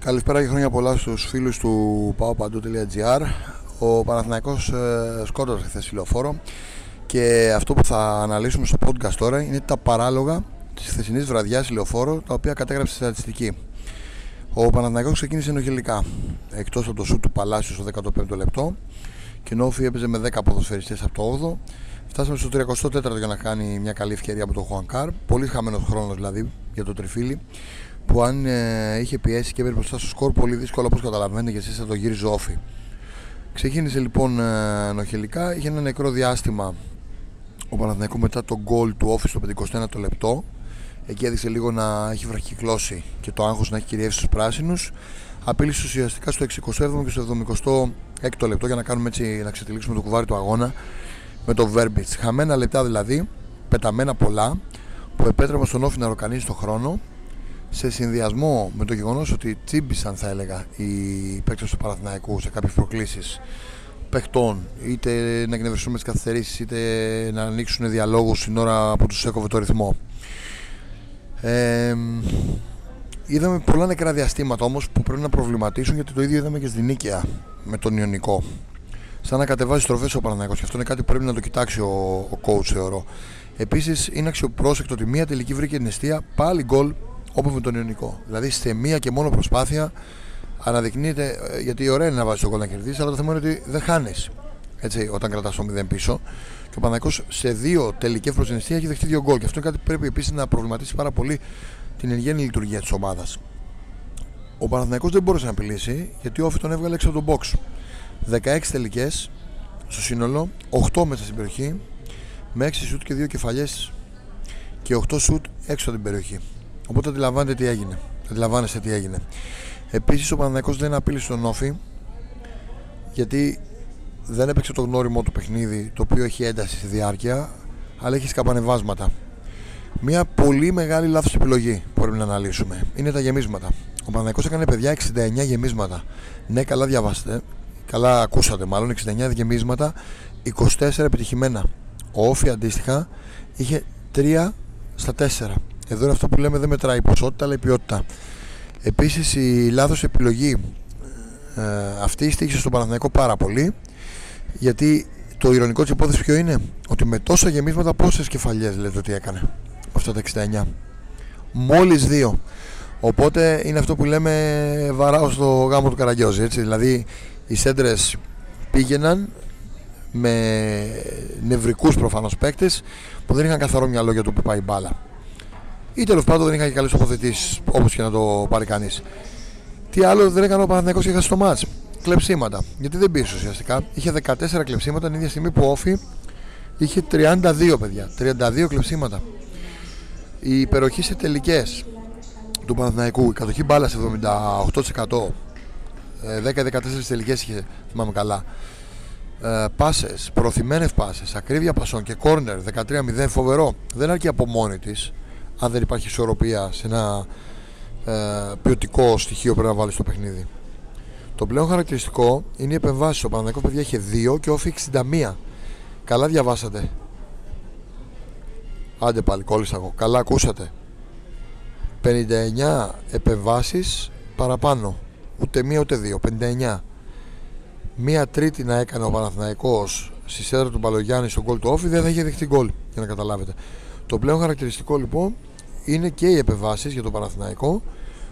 Καλησπέρα και χρόνια πολλά στους φίλους του paopandou.gr Ο Παναθηναϊκός ε, σκότωσε χθες ηλιοφόρο και αυτό που θα αναλύσουμε στο podcast τώρα είναι τα παράλογα της χθεσινής βραδιάς ηλιοφόρο τα οποία κατέγραψε στη στατιστική. Ο Παναθηναϊκός ξεκίνησε ενοχελικά εκτός από το σουτ του Παλάσιου στο 15ο λεπτό και ενώ έπαιζε με 10 ποδοσφαιριστές από το 8ο Φτάσαμε στο 34ο για να κάνει μια καλή ευκαιρία από τον Χουανκάρ. Πολύ χαμένος χρόνος δηλαδή για το τριφύλι που αν ε, είχε πιέσει και έπαιρνε μπροστά στο σκορ πολύ δύσκολο όπως καταλαβαίνετε και εσείς θα το γύριζε όφη. Ξεκίνησε λοιπόν ε, νοχελικά, είχε ένα νεκρό διάστημα ο Παναθηναϊκός μετά τον γκολ του όφη στο 51ο λεπτό. Εκεί έδειξε λίγο να έχει βραχυκλώσει και το άγχος να έχει κυριεύσει στους πράσινους. Απείλησε ουσιαστικά στο 67ο και στο 76ο λεπτό για να κάνουμε έτσι να ξετυλίξουμε το κουβάρι του αγώνα με το Verbitz. Χαμένα λεπτά δηλαδή, πεταμένα πολλά, που επέτρεπαν στον Όφη να ροκανίσει τον χρόνο σε συνδυασμό με το γεγονός ότι τσίμπησαν, θα έλεγα, οι παίκτες του Παναθηναϊκού σε κάποιες προκλήσεις παιχτών, είτε να εκνευριστούν με τις καθυστερήσεις, είτε να ανοίξουν διαλόγους την ώρα που τους έκοβε το ρυθμό. Ε, είδαμε πολλά νεκρά διαστήματα όμως που πρέπει να προβληματίσουν γιατί το ίδιο είδαμε και στην Νίκαια με τον Ιωνικό σαν να κατεβάζει στροφές ο Παναναναϊκό. Και αυτό είναι κάτι που πρέπει να το κοιτάξει ο, ο coach, θεωρώ. Επίσης, είναι αξιοπρόσεκτο ότι μία τελική βρήκε την αιστεία πάλι γκολ όπω με τον Ιωνικό. Δηλαδή, σε μία και μόνο προσπάθεια αναδεικνύεται, ε, γιατί ωραία είναι να βάζεις το γκολ να κερδίσεις, αλλά το θέμα είναι ότι δεν χάνεις όταν κρατάς το 0 πίσω. Και ο Παναναϊκό σε δύο τελικέ προ την αιστεία έχει δεχτεί δύο γκολ. Και αυτό είναι κάτι που πρέπει επίσης να προβληματίσει πάρα πολύ την ενγέννη λειτουργία της ομάδας. Ο Παναθηναϊκός δεν μπόρεσε να απειλήσει γιατί ο Όφη τον έβγαλε έξω από τον box. 16 τελικές στο σύνολο, 8 μέσα στην περιοχή, με 6 σουτ και 2 κεφαλιές και 8 σουτ έξω από την περιοχή. Οπότε αντιλαμβάνετε τι έγινε. Αντιλαμβάνεστε τι έγινε. Επίσης ο Παναναναϊκός δεν απείλησε τον Όφη γιατί δεν έπαιξε το γνώριμο του παιχνίδι το οποίο έχει ένταση στη διάρκεια αλλά έχει σκαμπανεβάσματα. Μια πολύ μεγάλη λάθος επιλογή που πρέπει να αναλύσουμε είναι τα γεμίσματα. Ο Παναναναϊκός έκανε παιδιά 69 γεμίσματα. Ναι, καλά διαβάστε. Καλά ακούσατε μάλλον 69 γεμίσματα 24 επιτυχημένα. Ο Όφη αντίστοιχα είχε 3 στα 4 εδώ είναι αυτό που λέμε δεν μετράει η ποσότητα αλλά η ποιότητα. Επίσης η λάθος επιλογή ε, αυτή στήχησε στον Παναθηναϊκό πάρα πολύ γιατί το ηρωνικό της υπόθεσης ποιο είναι; Ότι με τόσα γεμίσματα πόσες κεφαλιές λέτε ότι έκανε αυτά τα 69 μόλις δύο. Οπότε είναι αυτό που λέμε βαράω στο γάμο του Καραγκιόζη έτσι. Δηλαδή οι σέντρες πήγαιναν με νευρικούς προφανώς παίκτες που δεν είχαν καθαρό μυαλό για το που πάει η μπάλα. Ή τέλος πάντων δεν είχαν και καλές τοποθετήσεις όπως και να το πάρει κανείς. Τι άλλο δεν έκανε ο Παναθηναϊκός και στο μάτς. Κλεψίματα. Γιατί δεν πήρε ουσιαστικά. Είχε 14 κλεψίματα την ίδια στιγμή που ο Όφη είχε 32 παιδιά. 32 κλεψίματα. Η υπεροχή σε τελικές του Παναθηναϊκού η κατοχή μπάλας 78% 10-14 ε, τελικές είχε, θυμάμαι καλά. Ε, πάσες, προωθημένε πάσες, ακρίβεια πασών και κόρνερ 13-0 φοβερό. Δεν αρκεί από μόνη της, αν δεν υπάρχει ισορροπία σε ένα ε, ποιοτικό στοιχείο που πρέπει να βάλεις στο παιχνίδι. Το πλέον χαρακτηριστικό είναι οι επεμβάσεις. Ο Παναγενικό παιδιά είχε 2 και όφη 61. Καλά διαβάσατε. Άντε πάλι, κόλλησα εγώ. Καλά ακούσατε. 59 επεμβάσεις παραπάνω ούτε μία ούτε δύο, 59. Μία τρίτη να έκανε ο Παναθηναϊκός στη σέντρα του Μπαλογιάννη στον γκολ του Όφη δεν θα είχε δεχτεί γκολ, για να καταλάβετε. Το πλέον χαρακτηριστικό λοιπόν είναι και οι επεμβάσεις για τον Παναθηναϊκό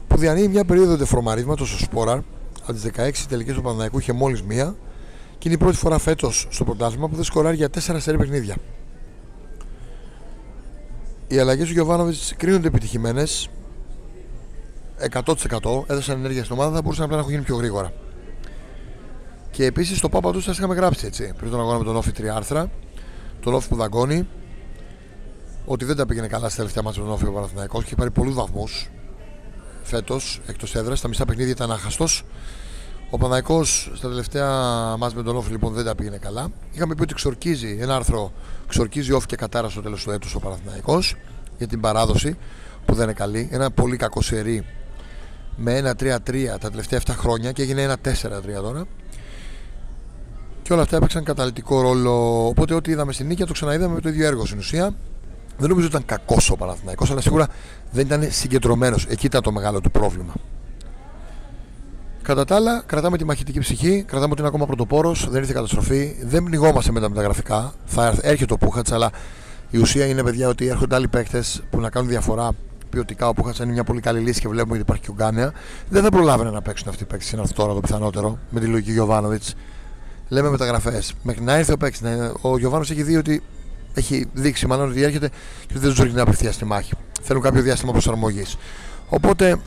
που διανύει μια περίοδο τεφρομαρίσματο στο Σπόραρ. Από τις 16 τελικές του Παναθηναϊκού είχε μόλις μία και είναι η πρώτη φορά φέτος στο πρωτάθλημα που δεν σκοράρει για 4 σερή παιχνίδια. Οι αλλαγές του Γιωβάνοβιτς κρίνονται επιτυχημένες 100% έδωσαν ενέργεια στην ομάδα θα μπορούσαν απλά να έχουν γίνει πιο γρήγορα. Και επίσης το Πάπα τους σας είχαμε γράψει έτσι πριν τον αγώνα με τον Όφη τρία άρθρα. Τον Όφη που δαγκώνει. Ότι δεν τα πήγαινε καλά στα τελευταία μάτια με τον Όφη ο Παναθηναϊκός και είχε πάρει πολλούς βαθμούς φέτος εκτός έδρας. Τα μισά παιχνίδια ήταν άχαστος. Ο Παναθηναϊκός στα τελευταία μάτια με τον Όφη λοιπόν δεν τα πήγαινε καλά. Είχαμε πει ότι ξορκίζει ένα άρθρο, ξορκίζει Όφη και Κατάρα στο τέλος του έτους ο Παναθηναϊκός για την παράδοση που δεν είναι καλή. Ένα πολύ κακό σερί με ένα 3-3 τα τελευταία 7 χρόνια και έγινε ένα 4-3 τώρα. Και όλα αυτά έπαιξαν καταλητικό ρόλο. Οπότε, ό,τι είδαμε στην νίκη το ξαναείδαμε με το ίδιο έργο στην ουσία. Δεν νομίζω ότι ήταν κακός ο Παναθηναϊκός, αλλά σίγουρα δεν ήταν συγκεντρωμένος. Εκεί ήταν το μεγάλο του πρόβλημα. Κατά τα άλλα, κρατάμε τη μαχητική ψυχή, κρατάμε ότι είναι ακόμα πρωτοπόρος, δεν ήρθε καταστροφή, δεν πνιγόμαστε με τα μεταγραφικά. Θα έρχεται ο Πούχατς, αλλά η ουσία είναι, παιδιά, ότι έρχονται άλλοι παίκτες που να κάνουν διαφορά ποιοτικά. Ο Πούχατ είναι μια πολύ καλή λύση και βλέπουμε ότι υπάρχει και ο Γκάνεα. Δεν θα προλάβαινε να παίξουν αυτοί οι παίκτες. Είναι αυτό τώρα το πιθανότερο με τη λογική Γιωβάνοβιτς. Λέμε μεταγραφές. Μέχρι να έρθει ο παίκτης, ο Γιωβάνο έχει δει ότι έχει δείξει μάλλον ότι έρχεται και δεν τους ρίχνει απευθεία στη μάχη. Θέλουν κάποιο διάστημα προσαρμογής. Οπότε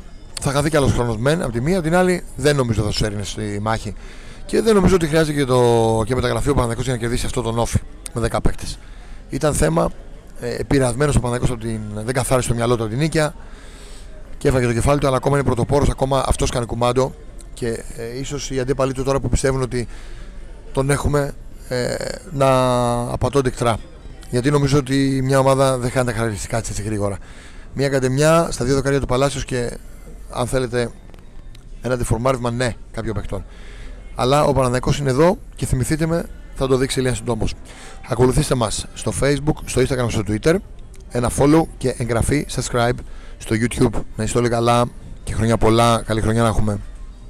θα χαθεί κι άλλο χρόνος μεν από τη μία, από την άλλη δεν νομίζω θα του έρθει στη μάχη. Και δεν νομίζω ότι χρειάζεται και, το, και μεταγραφή ο Παναγιώ για να κερδίσει αυτό τον όφη με 10 παίκτες. Ήταν θέμα ε, επηρεασμένο ο Παναγιώ από την. Δεν καθάρισε το μυαλό του από την νίκια και έφαγε το κεφάλι του, αλλά ακόμα είναι πρωτοπόρος, ακόμα αυτός κάνει κουμάντο. Και ε, ίσως οι αντίπαλοι του τώρα που πιστεύουν ότι τον έχουμε ε, να απατώνται εκτρά. Γιατί νομίζω ότι μια ομάδα δεν χάνει τα χαρακτηριστικά έτσι, έτσι γρήγορα. Μια ακαδημιά στα δύο δοκάρια του Παλάσιος και αν θέλετε ένα διφορμάρισμα, ναι, κάποιων παιχτών. Αλλά ο Παναδιακός είναι εδώ και θυμηθείτε με, θα το δείξει Ελία Συντόμος. Ακολουθήστε μας στο Facebook, στο Instagram, στο Twitter. Ένα follow και εγγραφή, subscribe στο YouTube. Να είστε όλοι καλά και χρόνια πολλά. Καλή χρονιά να έχουμε.